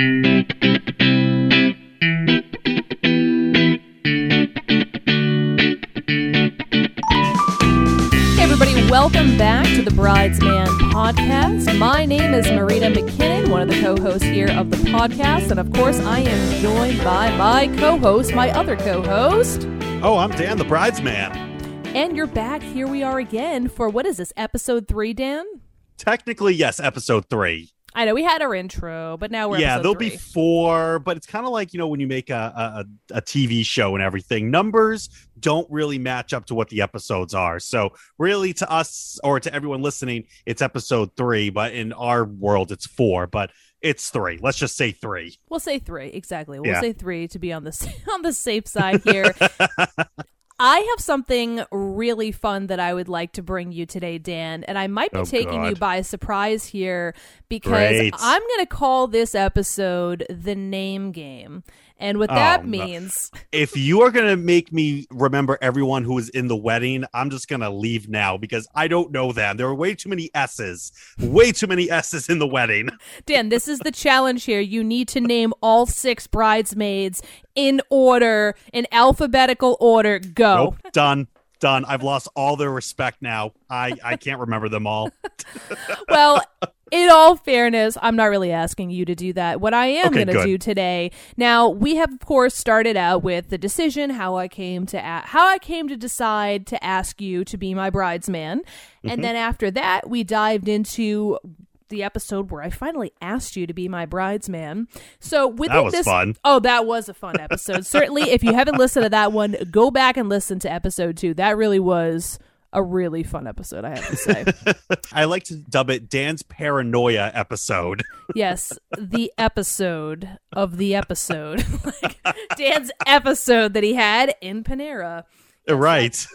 Hey, everybody, welcome back to the Bridesman podcast. My name is Marita McKinnon, one of the co hosts here of the podcast. And of course, I am joined by my co host, my other co host. Oh, I'm Dan, the bridesman. And you're back. Here we are again for what is this, episode three, Dan? Technically, yes, episode three. I know we had our intro, but now we're yeah, there'll three. be four, but it's kind of like you know when you make a, a a TV show and everything, numbers don't really match up to what the episodes are. So really, to us or to everyone listening, it's episode three, but in our world, it's four. But it's three. Let's just say three. We'll say three exactly. We'll Yeah. say three to be on the on the safe side here. I have something really fun that I would like to bring you today, Dan, and I might be Oh, taking you by surprise here because Great. I'm going to call this episode the name game. And what oh, that Oh, no. means, if you are gonna make me remember everyone who was in the wedding, I'm just gonna leave now because I don't know them. There were way too many S's, way too many S's in the wedding. Dan, this is the challenge here. You need to name all six bridesmaids in order, in alphabetical order. Go. Nope, done, done. I've lost all their respect now. I I can't remember them all. well, in all fairness, I'm not really asking you to do that. What I am Okay, going to do today. Now, we have of course started out with the decision how I came to a- how I came to decide to ask you to be my bridesman. Mm-hmm. And then after that, we dived into the episode where I finally asked you to be my bridesman. So within was this fun. Oh, that was a fun episode. Certainly if you haven't listened to that one, go back and listen to episode 2. That really was a really fun episode, I have to say. I like to dub it Dan's paranoia episode. Yes, the episode of the episode. like Dan's episode that he had in Panera. Uh, right.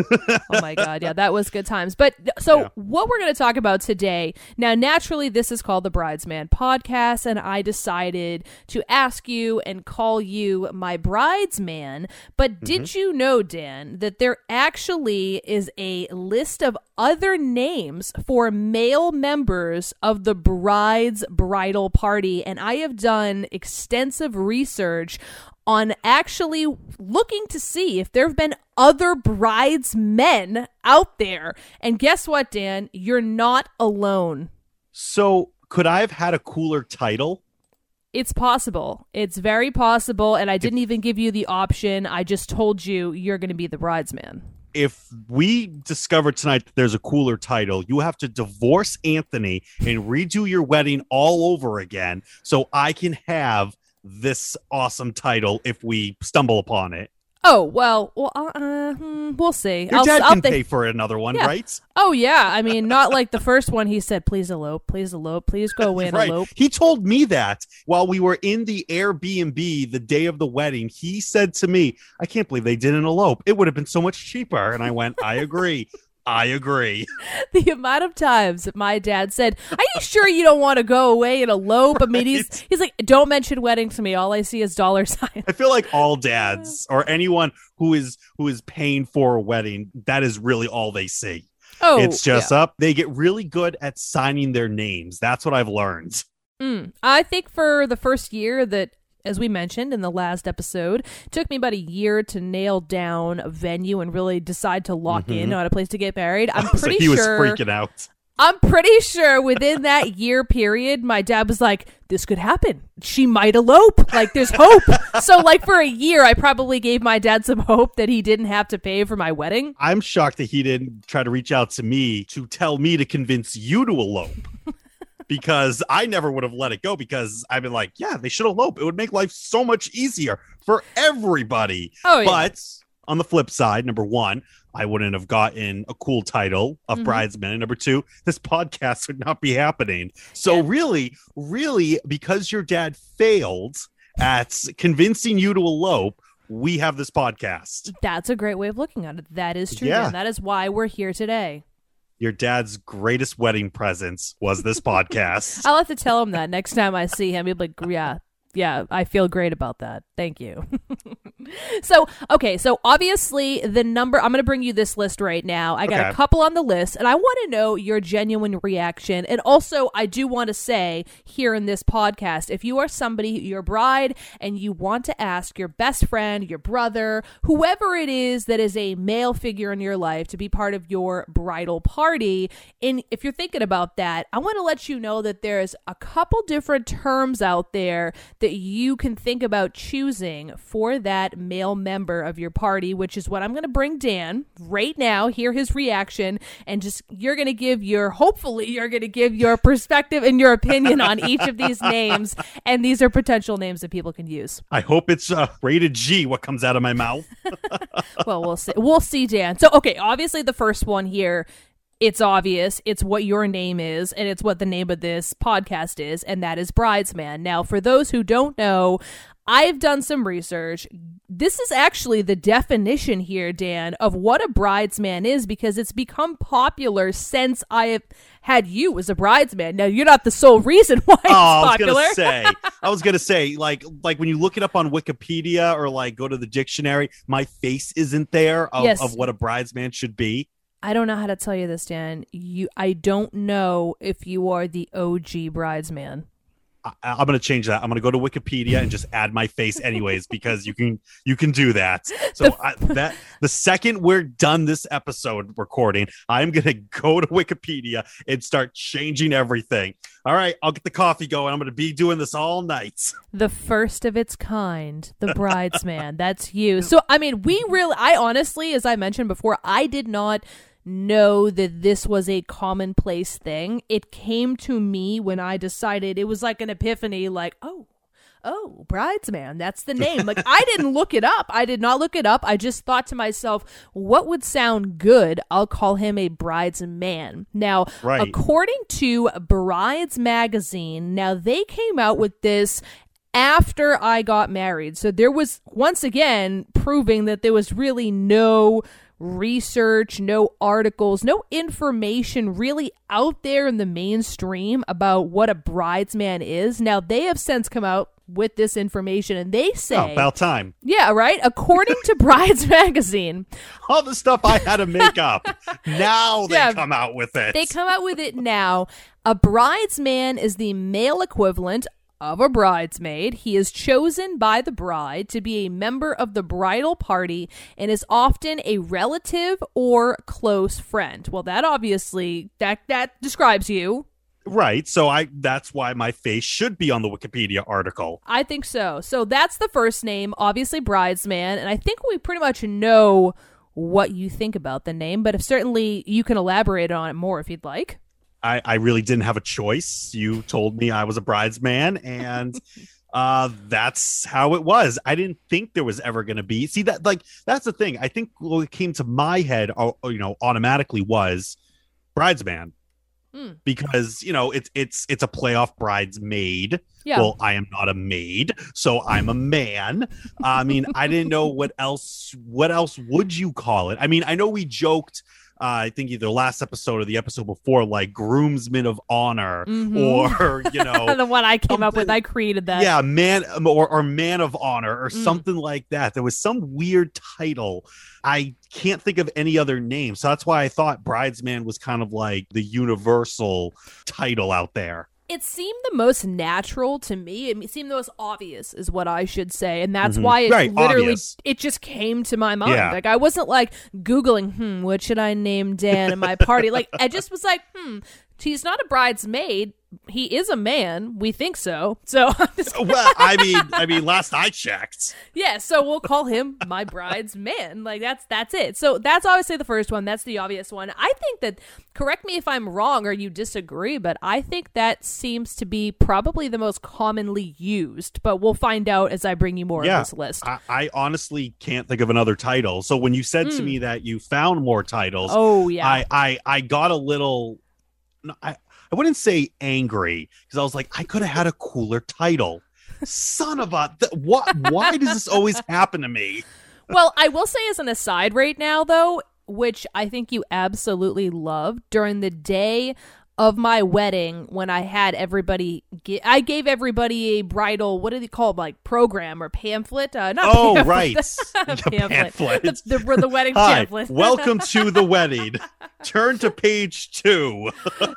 Oh my god, yeah, that was good times. But so Yeah. what we're going to talk about today. Now, naturally this is called the Bridesman podcast and I decided to ask you and call you my bridesman. But mm-hmm. did you know, Dan, that there actually is a list of other names for male members of the bride's bridal party and I have done extensive research on actually looking to see if there have been other bridesmen out there. And guess what, Dan? You're not alone. so could I have had a cooler title? It's possible. It's very possible. And I didn't even give you the option. I just told you you're going to be the bridesman. If we discover tonight that there's a cooler title, you have to divorce Anthony and redo your wedding all over again so I can have this awesome title if we stumble upon it. Oh, well, well uh, hmm, we'll see. Your I'll, dad I'll can think- pay for another one, Yeah. right? Oh, yeah. I mean, not like the first one. He said, please elope, please elope, please go in, right. elope. He told me that while we were in the Airbnb the day of the wedding. He said to me, I can't believe they didn't elope. It would have been so much cheaper. And I went, I agree. I agree. the amount of times that my dad said, "Are you sure you don't want to go away and elope?" I mean, he's he's like, "Don't mention wedding to me. All I see is dollar signs." I feel like all dads or anyone who is who is paying for a wedding, that is really all they see. Oh, it's just yeah. up. They get really good at signing their names. That's what I've learned. Mm. I think for the first year that. As we mentioned in the last episode, it took me about a year to nail down a venue and really decide to lock in mm-hmm. on a place to get married. I'm So pretty he was sure freaking out. I'm pretty sure within that year period, my dad was like, this could happen. She might elope. Like, there's hope. so, like, for a year, I probably gave my dad some hope that he didn't have to pay for my wedding. I'm shocked that he didn't try to reach out to me to tell me to convince you to elope. because I never would have let it go because I've been like, yeah, they should elope. It would make life so much easier for everybody. Oh, yeah. But on the flip side, number one, I wouldn't have gotten a cool title of Mhm. bridesman. And number two, this podcast would not be happening. So Yeah. really, really, because your dad failed at convincing you to elope, we have this podcast. That's a great way of looking at it. That is true. Yeah. Dan. That is why we're here today. Your dad's greatest wedding presents was this podcast. I'll have to tell him that next time I see him. He'll be like, yeah, yeah, I feel great about that. Thank you. so, okay, so obviously the number, I'm going to bring you this list right now. I got a couple on the list, and I want to know your genuine reaction. And also, I do want to say here in this podcast if you are somebody, your bride, and you want to ask your best friend, your brother, whoever it is that is a male figure in your life to be part of your bridal party, and if you're thinking about that, I want to let you know that there's a couple different terms out there that you can think about choosing for that male member of your party, which is what I'm going to bring Dan right now, hear his reaction, and just you're going to give your, hopefully, you're going to give your perspective and your opinion on each of these names. And these are potential names that people can use. I hope it's uh, rated G what comes out of my mouth. well, we'll see. We'll see, Dan. So, okay, obviously the first one here, it's obvious. It's what your name is, and it's what the name of this podcast is, and that is Bridesman. Now, for those who don't know, I've done some research. This is actually the definition here, Dan, of what a bridesman is because it's become popular since I have had you as a bridesman. Now, you're not the sole reason why it's oh, I was popular. gonna say, I was gonna say, like, like when you look it up on Wikipedia or like go to the dictionary, my face isn't there of, Yes. of what a bridesman should be. I don't know how to tell you this, Dan. You, I don't know if you are the OG bridesman. I, I'm gonna change that. I'm gonna go to Wikipedia and just add my face anyways because you can you can do that. So I, that the second we're done this episode recording, I'm gonna go to Wikipedia and start changing everything. All right, I'll get the coffee going. I'm gonna be doing this all night. The first of its kind, the bridesman. That's you. So, I mean, we really, I honestly, as I mentioned before, I did not know that this was a commonplace thing. It came to me when I decided it was like an epiphany, like, oh, oh, bridesman, that's the name. Like, I didn't look it up. I did not look it up. I just thought to myself, what would sound good? I'll call him a bridesman. Now, Right. according to Brides Magazine, now they came out with this after I got married. So there was once again proving that there was really no research, no articles, no information really out there in the mainstream about what a bridesman is. Now they have since come out with this information and they Oh, say about time. yeah, right? According to Brides Magazine, All the stuff I had to make up. Now they Yeah. come out with it. They come out with it now. A bridesman is the male equivalent of a bridesmaid. He is chosen by the bride to be a member of the bridal party and is often a relative or close friend. Well, that obviously that that describes you. Right. So I that's why my face should be on the Wikipedia article. I think so. So that's the first name, obviously bridesman, and I think we pretty much know what you think about the name, but if certainly you can elaborate on it more if you'd like. I, I really didn't have a choice. You told me I was a bridesman and uh that's how it was. I didn't think there was ever going to be. See that like that's the thing. I think what came to my head uh, you know automatically was bridesman. Hmm. Because, you know, it's it's it's a playoff bridesmaid. Yeah. Well, I am not a maid, so I'm a man. I mean, I didn't know what else. What else would you call it? I mean, I know we joked. Uh, I think either last episode or the episode before, like groomsmen of honor, Mhm. or you know, the one I came up with, I created that. yeah, man or, or man of honor or Mm. something like that. There was some weird title. I can't think of any other name, so that's why I thought bridesman was kind of like the universal title out there. It seemed the most natural to me. It seemed the most obvious, is what I should say, and that's Mhm. why it Right, literally obvious. it just came to my mind. Yeah. Like I wasn't like googling, hmm, what should I name Dan in my party? like I just was like, hmm, she's not a bridesmaid, he is a man. We think so. So well, I mean, I mean, last I checked. yeah, so we'll call him my bride's man. Like that's that's it. So that's obviously the first one. That's the obvious one. I think that correct me if I'm wrong or you disagree, but I think that seems to be probably the most commonly used. But we'll find out as I bring you more yeah, of this list. I, I honestly can't think of another title. So when you said to me that you found more titles, Hmm. oh yeah. I, I I got a little I I wouldn't say angry because I was like I could have had a cooler title. Son of a th- what why does this always happen to me? well, I will say as an aside right now though, which I think you absolutely love during the day of my wedding when I had everybody gi- I gave everybody a bridal what do they call it like program or pamphlet uh, not Oh pamphlet, right. pamphlet, pamphlet. The, the, the wedding Hi, pamphlet welcome to the wedding. Turn to page 2.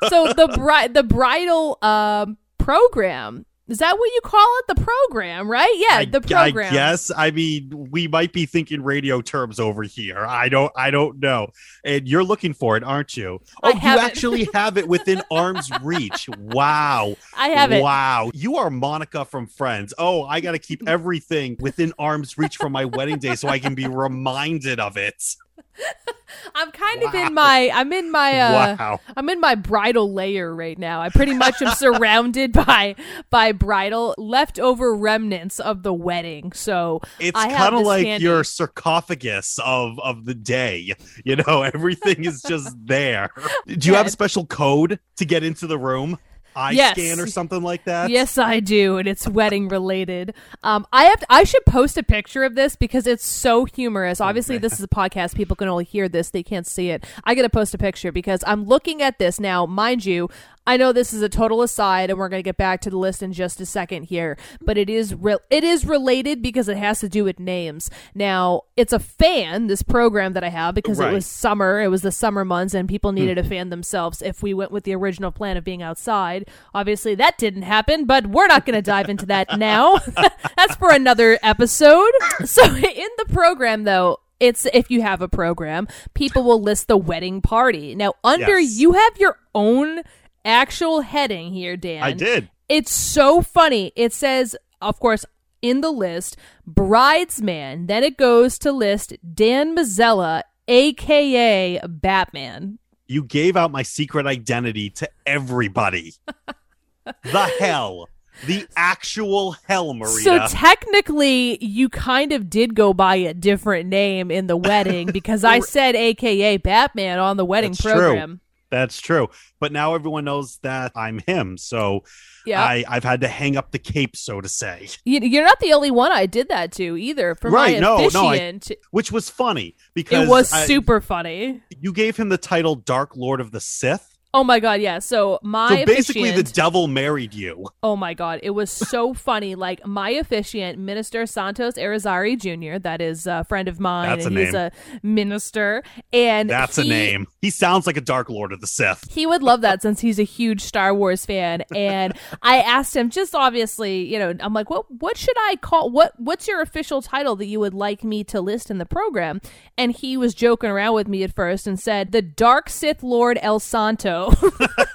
so the bride the bridal um program is that what you call it the program right yeah I, the program I guess. I mean, we might be thinking radio terms over here. I don't. I don't know. And you're looking for it, aren't you? I Oh, you actually have it within arm's reach. Wow. I have it Wow. You are Monica from Friends. Oh, I got to keep everything within arm's reach for my wedding day so I can be reminded of it. I'm kind of in my I'm in my uh wow. I'm in my bridal lair right now. I pretty much am surrounded by by bridal leftover remnants of the wedding. So It's kind of like handy. your sarcophagus of of the day. You know, everything is just there. Do you have a special code to get into the room? Eye Yes. scan or something like that? yes, I do, and it's wedding related. Um, I have I should post a picture of this because it's so humorous. Obviously, this is a podcast; people can only hear this; they can't see it. I got to post a picture because I'm looking at this now. Mind you, I know this is a total aside, and we're going to get back to the list in just a second here. But it is re- it is related because it has to do with names. Now, it's a fan this program that I have because it was summer. It was the summer months, and people hmm. needed a fan themselves. If we went with the original plan of being outside, obviously that didn't happen. But we're not going to dive into that now. That's for another episode. So in the program, though. It's if you have a program, people will list the wedding party. Now, under Yes. you have your own actual heading here, Dan. I did. It's so funny. It says, of course, in the list, bridesman. Then it goes to list Dan Mazzella, aka Batman. You gave out my secret identity to everybody. the hell. The actual hell, Maria. So technically, you kind of did go by a different name in the wedding because I said aka Batman on the wedding That's program. True. That's true. But now everyone knows that I'm him. So Yeah. I, I've had to hang up the cape, so to say, You- You're not the only one I did that to either. For Right, my no, no, I- which was funny because it was I- super funny. you gave him the title Dark Lord of the Sith. Oh my god, yeah. So my So basically, the devil married you. Oh my god, it was so funny. Like my officiant, Minister Santos Arizari Jr., that is a friend of mine, That's a and he's name. a minister, and That's a name. He sounds like a Dark Lord of the Sith. He would love that since he's a huge Star Wars fan. And I asked him, just obviously, you know, I'm like, what what should I call what what's your official title that you would like me to list in the program? And he was joking around with me at first and said, The Dark Sith Lord El Santo.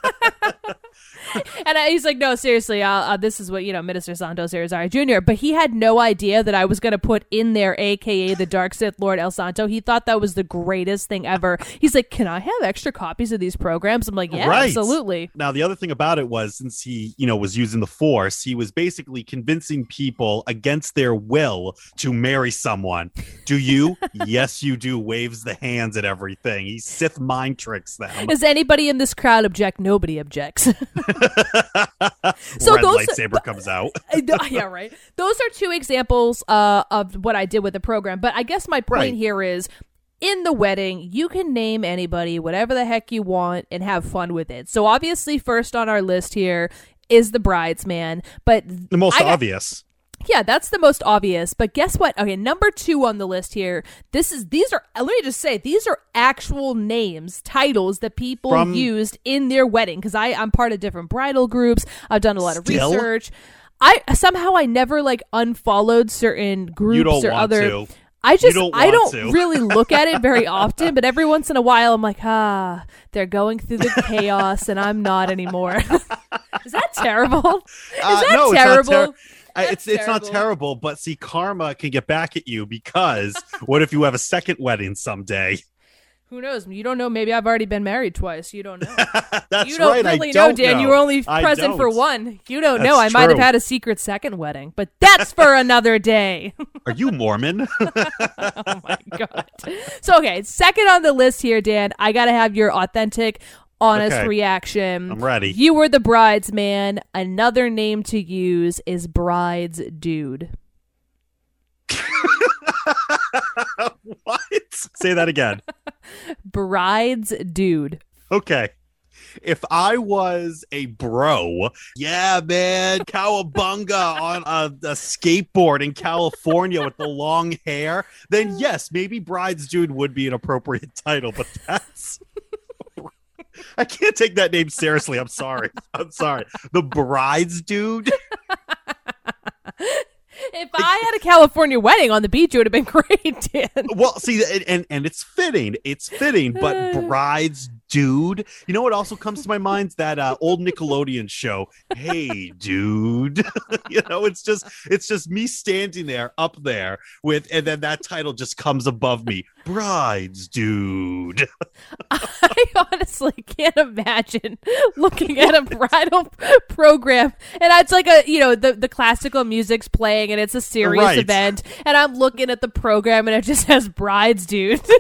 and I, he's like, no, seriously, uh, uh, this is what, you know, Minister Santos Arizari Jr. But he had no idea that I was going to put in there, AKA the Dark Sith Lord El Santo. He thought that was the greatest thing ever. He's like, can I have extra copies of these programs? I'm like, yeah, Right. absolutely. Now, the other thing about it was since he, you know, was using the Force, he was basically convincing people against their will to marry someone. Do you? yes, you do. Waves the hands at everything. He Sith mind tricks them. Does anybody in this crowd object? Nobody objects. So Red those- lightsaber comes out. Yeah, right. Those are two examples uh, of what I did with the program. But I guess my point Right. here is in the wedding, you can name anybody, whatever the heck you want, and have fun with it. So obviously, first on our list here is the bridesman. But The most got- obvious. Yeah, that's the most obvious. But guess what? Okay, number two on the list here. This is these are let me just say these are actual names, titles that people From- used in their wedding. Because I I'm part of different bridal groups. I've done a lot of Still? research. I somehow I never like unfollowed certain groups or other. to. I just don't I don't really look at it very often, but every once in a while I'm like, ah, they're going through the chaos and I'm not anymore. Is that terrible? Is Uh, that no, terrible? It's I- That's it's it's not terrible. terrible, but see, karma can get back at you because what if you have a second wedding someday? Who knows? You don't know. Maybe I've already been married twice. You don't know. That's you don't right. really I know, don't Dan. know. You were only present for one. You don't That's know. I might have had a secret second wedding, but that's for another day. Are you Mormon? oh my god. So okay, second on the list here, Dan. I gotta have your authentic, honest Okay. reaction. I'm ready. You were the bridesman. Another name to use is bride's dude. what? Say that again. Bride's dude. Okay. If I was a bro, yeah, man, cowabunga on a, a skateboard in California with the long hair, then yes, maybe bride's dude would be an appropriate title, but that's. I can't take that name seriously. I'm sorry. I'm sorry. The bride's dude. If I had a California wedding on the beach, it would have been great, Dan. Well, see, and, and and it's fitting. It's fitting, but bride's dude. You know what also comes to my mind? That uh, old Nickelodeon show. Hey, dude. you know, it's just it's just me standing there up there with, and then that title just comes above me. Bride's dude. I honestly can't imagine looking at a bridal program and it's like a you know the the classical music's playing and it's a serious Right. event and I'm looking at the program and it just says brides dude.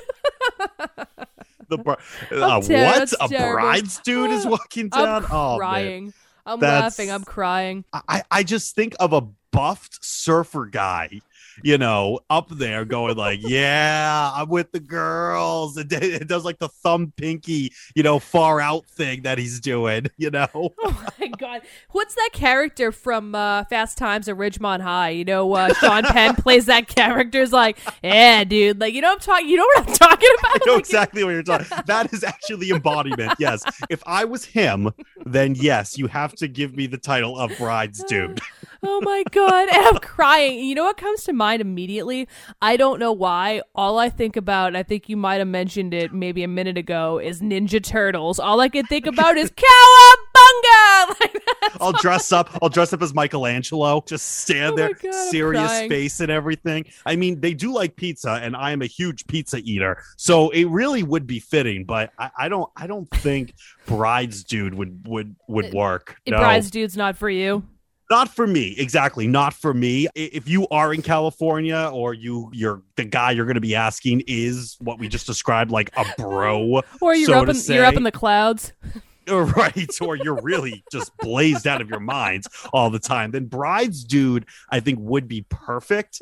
The bri- uh, ter- what? A terrible. bride's dude is walking down. I'm oh man. crying. I'm That's- laughing. I'm crying. I, I just think of a buffed surfer guy, you know, up there going like, "Yeah, I'm with the girls." It, it does like the thumb pinky, you know, far out thing that he's doing, you know. Oh my god. What's that character from uh, Fast Times at Ridgemont High? You know, uh, Sean Penn plays that character. Is like, yeah, dude. Like, you know, what I'm talking. You know what I'm talking about? I know Like, exactly what you're talking. That is actually the embodiment. Yes, if I was him, then yes, you have to give me the title of bride's dude. Oh my god, and I'm crying. You know what comes to mind immediately? I don't know why. All I think about i think you might have mentioned it maybe a minute ago, is Ninja Turtles. All I can think about is cowabunga. Like I'll dress up. I'll dress up as Michelangelo. Just stand Oh there, God, serious face and everything. I mean, they do like pizza, and I am a huge pizza eater, so it really would be fitting. But I, I don't. I don't think bride's dude would would would uh, work. No, Bride's dude's not for you. Not for me. Exactly, not for me. If you are in California, or you you're the guy you're going to be asking is what we just described, like a bro, Or you're so up in you're up in the clouds. right or you're really just blazed out of your minds all the time then bride's dude i think would be perfect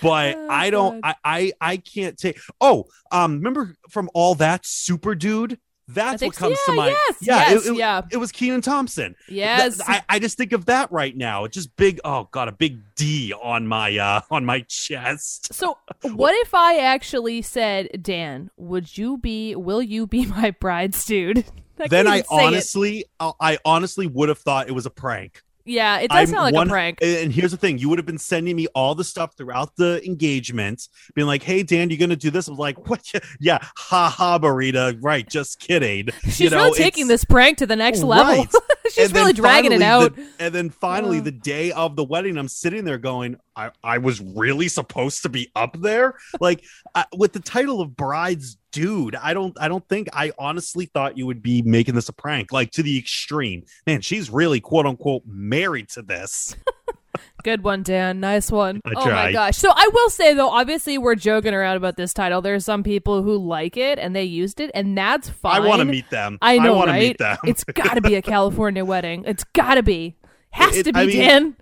but Oh, i don't I, I i can't take oh um remember from all that super dude that's think what comes to mind yes, yeah yes, it, it- yeah. it was kenan thompson Yes. I, I just think of that right now it's just big oh god a big d on my uh on my chest So, what if I actually said, Dan, would you be, will you be my bride's dude? I then i even say it. honestly I, I honestly would have thought it was a prank yeah, it does I'm sound like one- a prank. And here's the thing: you would have been sending me all the stuff throughout the engagement, being like, "Hey, Dan, you're gonna do this?" I was like, "What? Yeah, ha ha, Marita. Right? Just kidding." She's you know, really taking this prank to the next level. Right. She's And really dragging it out. the- and then finally, Uh. the day of the wedding, I'm sitting there going, "I, I was really supposed to be up there." Like I, with the title of bride's dude, I don't, I don't think I honestly thought you would be making this a prank, like to the extreme. Man, she's really quote unquote married to this. Good one, Dan. Nice one. I oh my gosh. So I will say though, obviously we're joking around about this title. There's some people who like it and they used it, and that's fine. I want to meet them. I know, want to right? meet them. It's got to be a California wedding. It's got to be. Has It- to be, I mean, Dan.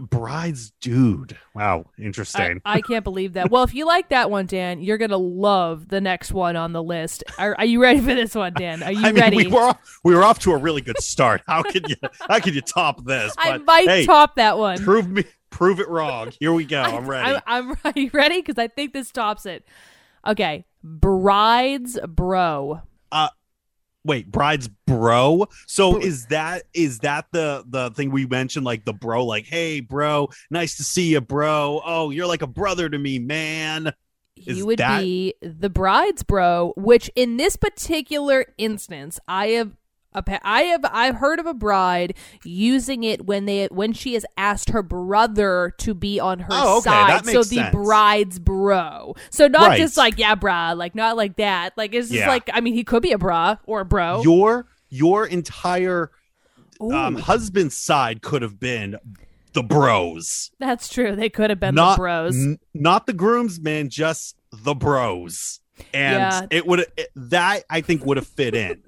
Bride's dude. Wow, interesting. I can't believe that. Well, if you like that one, Dan, you're gonna love the next one on the list. Are, are you ready for this one, Dan? Are you I mean, ready? we were off, we were off to a really good start. How can you how can you top this? I But, might hey, top that one. prove me prove it wrong. Here we go. I'm ready. I'm, I'm are you ready? Because I think this tops it. Okay, bride's bro. Uh, Wait, bride's bro. So is that is that the the thing we mentioned? Like the bro, like, hey, bro, nice to see you, bro. Oh, you're like a brother to me, man. He Is would that- be the bride's bro, which in this particular instance, I have I have I've heard of a bride using it when they when she has asked her brother to be on her Oh, okay, side. so the sense. bride's bro. So not Right. just like yeah, brah, like not like that. Like it's just Yeah. like I mean he could be a bra or a bro. Your your entire um, husband's side could have been the bros, That's true. They could have been not the bros. n- not the groomsmen, just the bros, and Yeah. it would that I think would have fit in,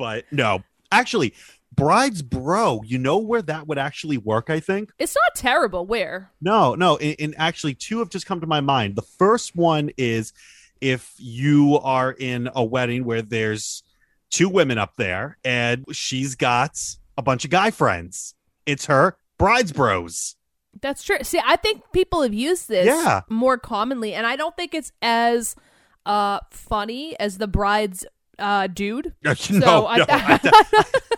but no, actually, bride's bro. You know where that would actually work? I think. it's not terrible. Where? No, no. And, actually, two have just come to my mind. The first one is if you are in a wedding where there's two women up there and she's got a bunch of guy friends. It's her bride's bros. That's true. See, I think people have used this Yeah. more commonly, and I don't think it's as uh funny as the bride's uh dude. no, So no, I-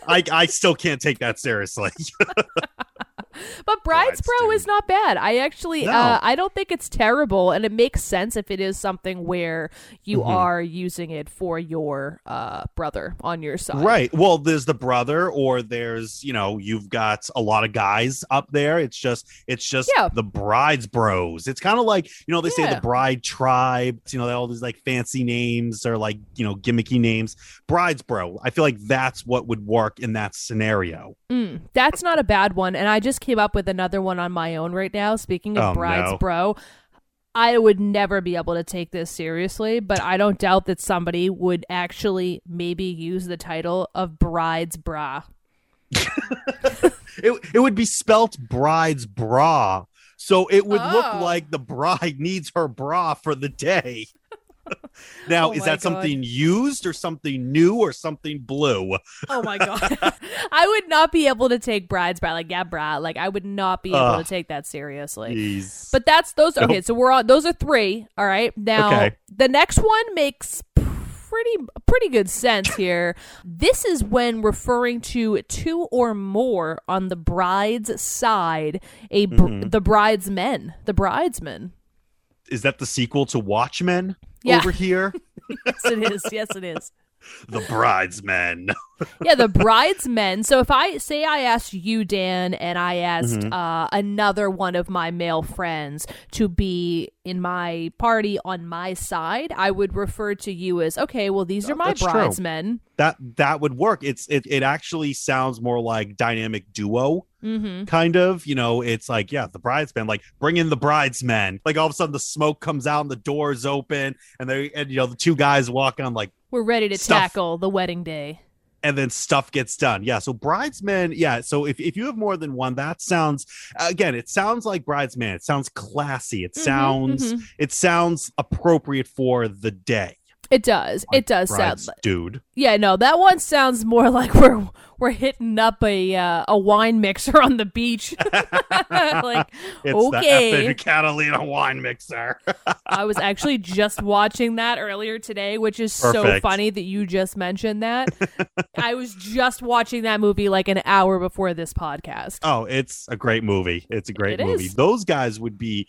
I, I, I still can't take that seriously. But bride's bro is not bad. I actually, No. uh, I don't think it's terrible, and it makes sense if it is something where you Mm-hmm. are using it for your uh brother on your side. Right. Well, there's the brother, or there's you know you've got a lot of guys up there. It's just it's just Yeah. the bride's bros. It's kind of like you know they say the bride tribe. You know all these like fancy names or like you know gimmicky names. Bride's bro. I feel like that's what would work in that scenario. Mm, that's not a bad one, and I just came up with another one on my own right now. Speaking of Oh, bride's no. bro, I would never be able to take this seriously, but I don't doubt that somebody would actually maybe use the title of bride's bra. It it would be spelt bride's bra. So it would Oh. look like the bride needs her bra for the day. now, Oh is that God. something used or something new or something blue? Oh my god. I would not be able to take bride's bra like yeah, bra. Like I would not be able Ugh. to take that seriously. Jeez. But that's those. Nope. Okay, so we're on. Those are three. All right. Now Okay. the next one makes pretty pretty good sense here. This is when referring to two or more on the bride's side, a br- Mm-hmm. the bridesmen, the bridesmen. is that the sequel to Watchmen Yeah. over here? Yes, it is. Yes, it is. the Bridesmen. yeah, the bridesmen. So if I say I asked you, Dan, and I asked Mm-hmm. uh, another one of my male friends to be in my party on my side, I would refer to you as okay. Well, these are my That's true. bridesmen. That that would work. It's it it actually sounds more like dynamic duo Mm-hmm. kind of. You know, it's like yeah, the bridesmen. Like bring in the bridesmen. Like all of a sudden the smoke comes out and the doors open and they and you know the two guys walk on like We're ready to Stuff. tackle the wedding day. And then stuff gets done. Yeah. So bridesmen, yeah. So if, if you have more than one, that sounds again, it sounds like bridesman. It sounds classy. It Mhm, sounds mhm. it sounds appropriate for the day. It does. It does sound. Brides, dude. Yeah, no, that one sounds more like we're we're hitting up a uh, a wine mixer on the beach. like, It's okay. the Catalina wine mixer. I was actually just watching that earlier today, which is so funny that you just mentioned that. I was just watching that movie like an hour before this podcast. oh, it's a great movie. It's a great It movie. is. Those guys would be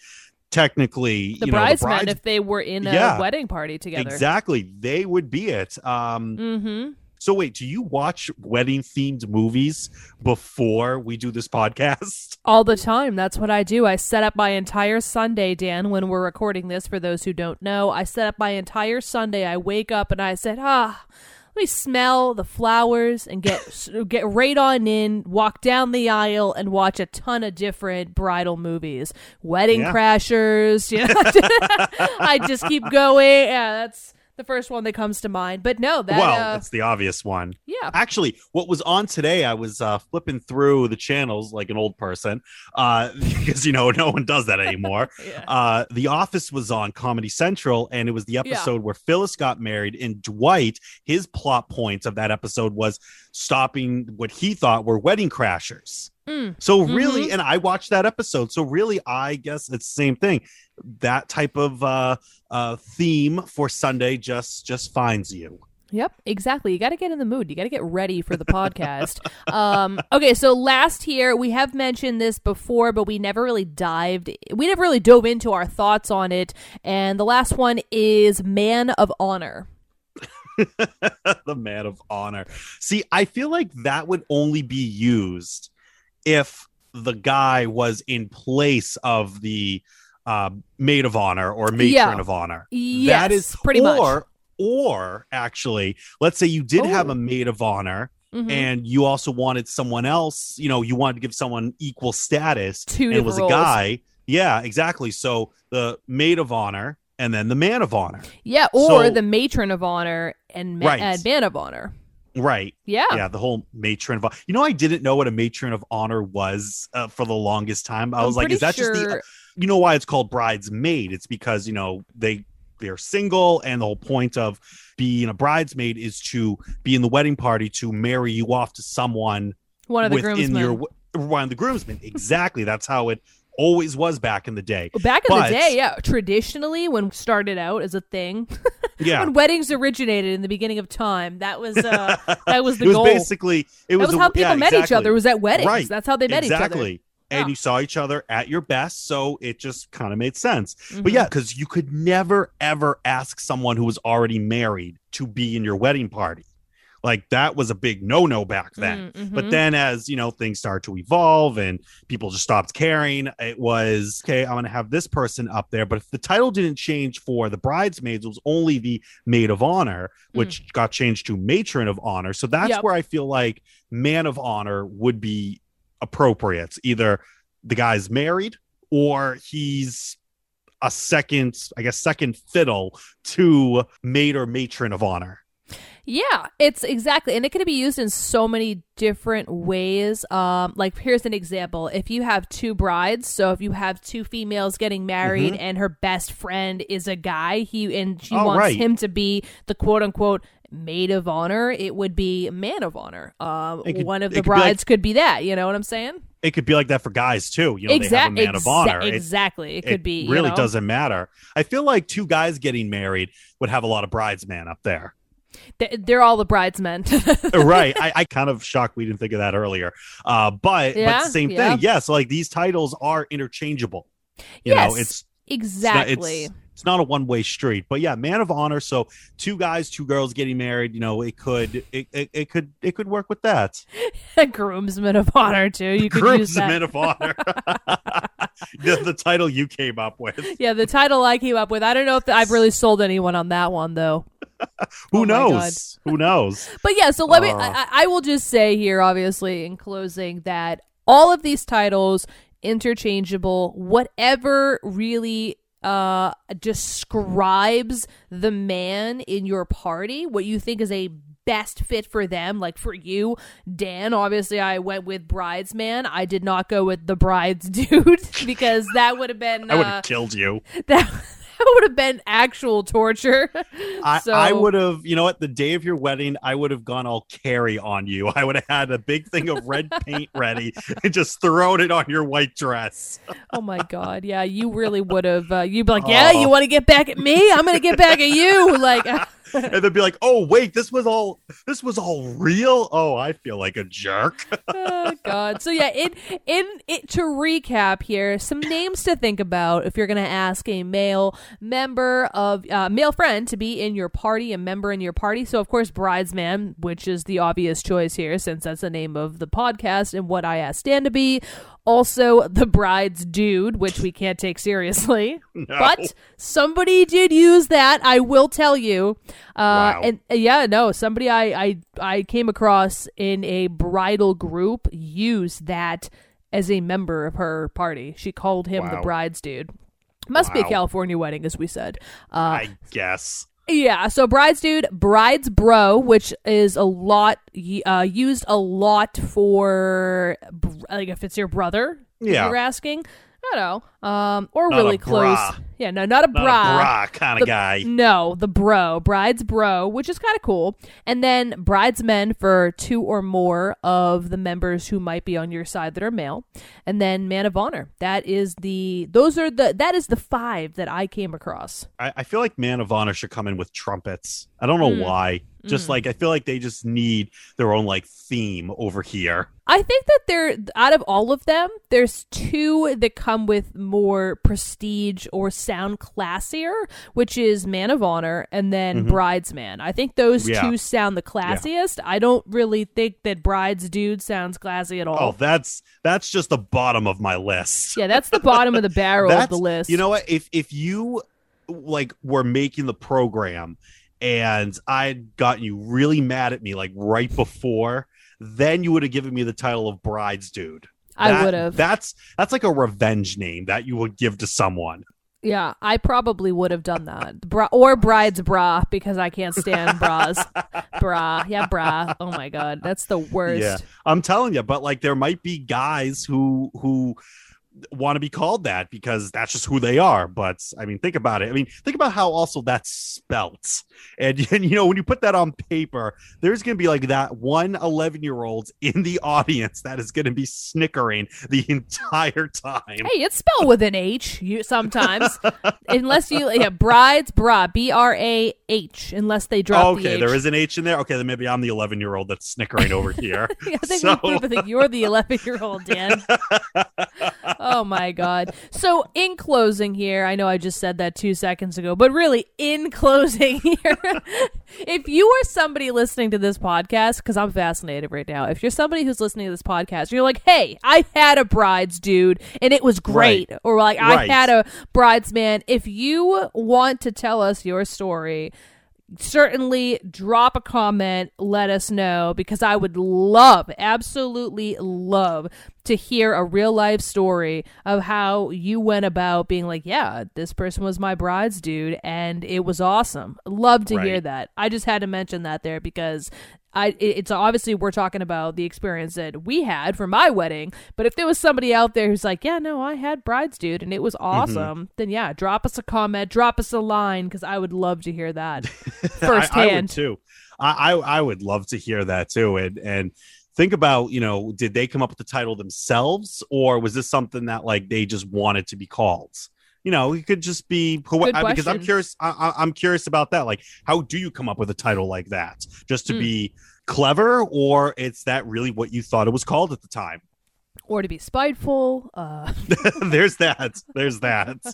technically the you know, bridesmen, brides- if they were in a Yeah. wedding party together. exactly they would be it. Um Mm-hmm. so wait, do you watch wedding themed movies before we do this podcast? All the time. That's what I do. I set up my entire Sunday, Dan, when we're recording this. For those who don't know, I set up my entire Sunday. I wake up and I said, ah, let me smell the flowers and get get right on in, walk down the aisle, and watch a ton of different bridal movies, Wedding Yeah. Crashers. You know, I just keep going. Yeah, that's the first one that comes to mind. But no, that well, uh, that's the obvious one. yeah. Actually, what was on today, I was uh, flipping through the channels like an old person, uh, because you know no one does that anymore. Yeah. uh, The Office was on Comedy Central, and it was the episode where Phyllis got married, and Dwight, his plot point of that episode was stopping what he thought were wedding crashers. Mm. So really, and I watched that episode. So really, I guess it's the same thing. That type of uh, uh, theme for Sunday just just finds you. Yep, exactly. You got to get in the mood. You got to get ready for the podcast. um, okay, so last here we have mentioned this before, but we never really dived. We never really dove into our thoughts on it. And the last one is Man of Honor. the man of honor. See, I feel like that would only be used if the guy was in place of the uh, maid of honor or matron Yeah. of honor. Yes, that is pretty or, much. Or actually, let's say you did have Oh. a maid of honor Mhm. and you also wanted someone else, you know, you wanted to give someone equal status Two and it was different a guy. Yeah, exactly. So the maid of honor and then the man of honor. yeah, or so- the matron of honor and, ma- Right. and man of honor. Right. Yeah. Yeah, the whole matron of you know, I didn't know what a matron of honor was uh, for the longest time. I I'm was like, is that just the you know why it's called bridesmaid? It's because you know they they're single, and the whole point of being a bridesmaid is to be in the wedding party to marry you off to someone one of the within groomsmen. your one of the groomsmen. Exactly, that's how it always was back in the day. Back in But- the day, yeah, traditionally when started out as a thing, Yeah, when weddings originated in the beginning of time, that was uh, that was the it was goal. basically it that was, was a- how people yeah, met each exactly. other. Was at weddings. Right. That's how they met exactly. each And Yeah. you saw each other at your best, so it just kind of made sense. other. But yeah, because you could never ever ask someone who was already married to be in your wedding party. Like that was a big no no back then. Mm, But then as you know, things started to evolve and people just stopped caring. It was okay, I'm gonna have this person up there. But if the title didn't change for the bridesmaids, it was only the maid of honor, which got changed to matron of honor. So that's Mm. Yep. where I feel like man of honor would be appropriate. Either the guy's married or he's a second, I guess, second fiddle to maid or matron of honor. Yeah, it's exactly, and it can be used in so many different ways. Um, like here's an example: if you have two brides, so if you have two females getting married, and her best friend is a guy, he and she Mm-hmm. Oh, wants right. him to be the quote unquote maid of honor, it would be man of honor. Um, could- one of it the could be like- brides could be that. You know what I'm saying? It could be like that for guys too. You know, they have a man of honor. Exactly. It, could be. you really know? doesn't matter. I feel like two guys getting married would have a lot of bridesmen up there. Th- They're all the bridesmen. right. I, I kind of shocked we didn't think of that earlier. Uh, but Yeah, but same yeah. thing. Yeah. So like these titles are interchangeable. You yes. know, it's exactly. It's not, it's, it's not a one way street. But yeah, man of honor. So two guys, two girls getting married. You know, it could it, it, it could it could work with that. groomsmen of honor too. You could. Groomsmen of honor. the, the title you came up with. Yeah, the title I came up with. I don't know if I've really sold anyone on that one though. Who Oh knows? Who knows? But yeah, so let me. Uh. I, I- I will just say here, obviously, in closing, that all of these titles interchangeable. Whatever really uh describes the man in your party, what you think is a best fit for them. Like for you, Dan, obviously I went with bridesman. I did not go with the bride's dude because that would have been I would uh, have killed you. that, that would have been actual torture. I, so, I would have, you know what, the day of your wedding, I would have gone all Carrie on you. I would have had a big thing of red paint ready and just thrown it on your white dress. Oh my god, yeah, you really would have. Uh, you'd be like, "Yeah, Oh. you want to get back at me? I'm gonna get back at you." Like, and they'd be like, "Oh, wait, this was all this was all real." Oh, I feel like a jerk. oh god. So yeah, in in it to recap here, some names to think about if you're gonna ask a male member of uh, male friend to be in your party, a member in your party. So of course, bridesman, which is the obvious choice here, since that's the name of the podcast and what I asked Dan to be. Also, the bride's dude, which we can't take seriously. No. But somebody did use that. I will tell you. Uh, Wow. And uh, yeah, no, somebody I, I I came across in a bridal group used that as a member of her party. She called him the bride's dude. Must be a California wedding, as we said. Uh, I guess. Yeah, so bride's dude, bride's bro, which is a lot uh, used a lot for like if it's your brother. Yeah. you're asking. I don't know, um, or Not really close. Yeah, no, not a Not bra. bra kind of guy. No, the bro, bride's bro, which is kind of cool. And then bridesmen for two or more of the members who might be on your side that are male. And then man of honor. That is the those are the that is the five that I came across. I, I feel like Man of Honor should come in with trumpets I don't know Mm. why. Just Mm. like I feel like they just need their own like theme over here. I think that there, out of all of them, there's two that come with more prestige or sound classier, which is Man of Honor and then Bridesman. I think those Mm-hmm. Yeah. two sound the classiest. I don't really think that Bride's Dude sounds classy at all. Oh, that's that's just the bottom of my list. yeah, that's the bottom of the barrel of the list. You know what? If if you like were making the program and I'd gotten you really mad at me like right before, then you would have given me the title of bride's dude. I would have. That's that's like a revenge name that you would give to someone. Yeah, I probably would have done that. Bra- or bride's bra because I can't stand bras. bra. Yeah, bra. Oh my god, that's the worst. Yeah, I'm telling you. But like, there might be guys who who want to be called that because that's just who they are. But I mean, think about it. I mean, think about how also that's spelt. And, and you know, when you put that on paper, there's going to be like that one 11 year old in the audience that is going to be snickering the entire time. Hey, it's spelled with an H. You sometimes, unless you yeah, bride's bra, B R A H, unless they drop the okay, H. there is an H in there. Okay, then maybe I'm the 11 year old that's snickering over here. I think So- you're the 11 year old Dan. oh my god. So in closing here, I know I just said that two seconds ago, but really in closing here, if you are somebody listening to this podcast, because I'm fascinated right now, if you're somebody who's listening to this podcast, you're like, hey, I had a bride's dude and it was great, Right. or like I had a bridesman. If you want to tell us your story certainly drop a comment let us know because i would love absolutely love to hear a real life story of how you went about being like yeah this person was my bride's dude and it was awesome love to hear that i just had to mention that there because I, it's obviously we're talking about the experience that we had for my wedding, but if there was somebody out there who's like, yeah, no, I had bride's dude and it was mm-hmm. awesome, then yeah, drop us a comment, drop us a line because I would love to hear that I- firsthand. I, would too. I, I I would love to hear that too. And and think about you know, did they come up with the title themselves, or was this something that like they just wanted to be called? You know, it could just be who- I- because I'm curious. I, I'm curious about that. Like, how do you come up with a title like that? Just to Hmm. be clever, or it's that really what you thought it was called at the time? Or to be spiteful. Uh, There's that. There's that. a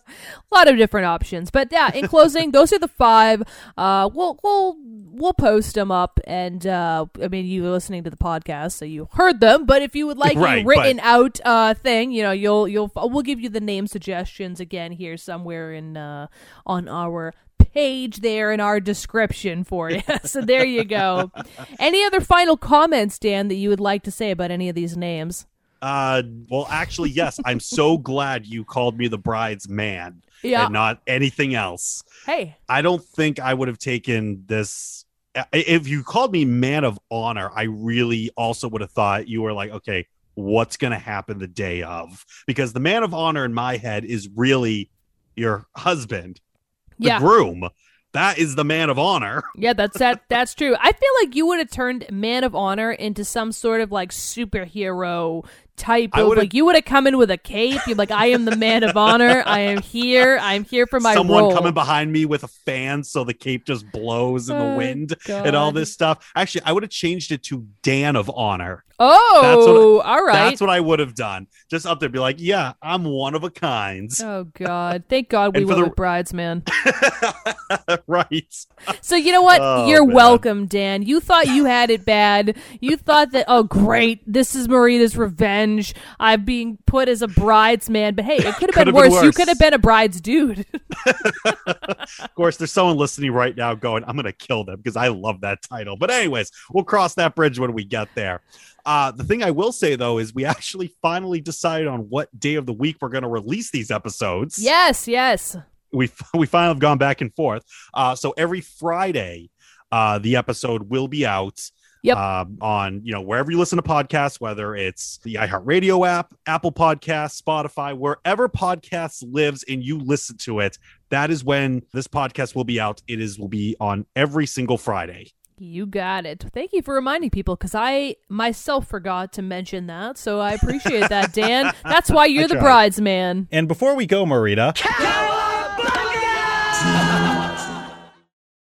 lot of different options. But yeah, in closing, those are the five. Uh, we'll we'll we'll post them up, and uh, I mean, you were listening to the podcast, so you heard them. But if you would like Right, a written out uh, thing, you know, you'll you'll we'll give you the name suggestions again here somewhere in uh, on our page there in our description for you. so there you go. Any other final comments, Dan, that you would like to say about any of these names? Uh, well, actually, yes. I'm so glad you called me the bride's man Yeah. and not anything else. Hey, I don't think I would have taken this. If you called me man of honor, I really also would have thought you were like, okay, what's going to happen the day of? Because the man of honor in my head is really your husband, the yeah. groom. That is the man of honor. Yeah, that's that. That's true. I feel like you would have turned Man of Honor into some sort of like superhero type of like you would have come in with a cape. You're like, I am the Man of Honor. I am here. I'm here for my Someone role. coming behind me with a fan so the cape just blows in the Oh, wind and all this stuff. Actually, I would have changed it to Dan of honor. oh, That's what all right. That's what I would have done. Just up there, be like, yeah, I'm one of a kind. Oh God! Thank God we went the- with bridesman. right. So you know what? Oh, You're man. welcome, Dan. You thought you had it bad. You thought that oh great, this is Marita's revenge. I'm being put as a bridesman, but hey, it could have been, Could've been worse. You could have been a bride's dude. Of course, there's someone listening right now going, I'm going to kill them because I love that title. But, anyways, we'll cross that bridge when we get there. Uh, the thing I will say, though, is we actually finally decided on what day of the week we're going to release these episodes. yes, yes. We, we finally have gone back and forth. Uh, so, every Friday, uh, the episode will be out. Yep. um, on you know wherever you listen to podcasts, whether it's the iHeartRadio app, Apple Podcasts, Spotify, wherever podcasts lives, and you listen to it, that is when this podcast will be out. It is will be on every single Friday. You got it. Thank you for reminding people because I myself forgot to mention that. So I appreciate that, Dan. That's why you're the tried. bridesman. And before we go, Marita,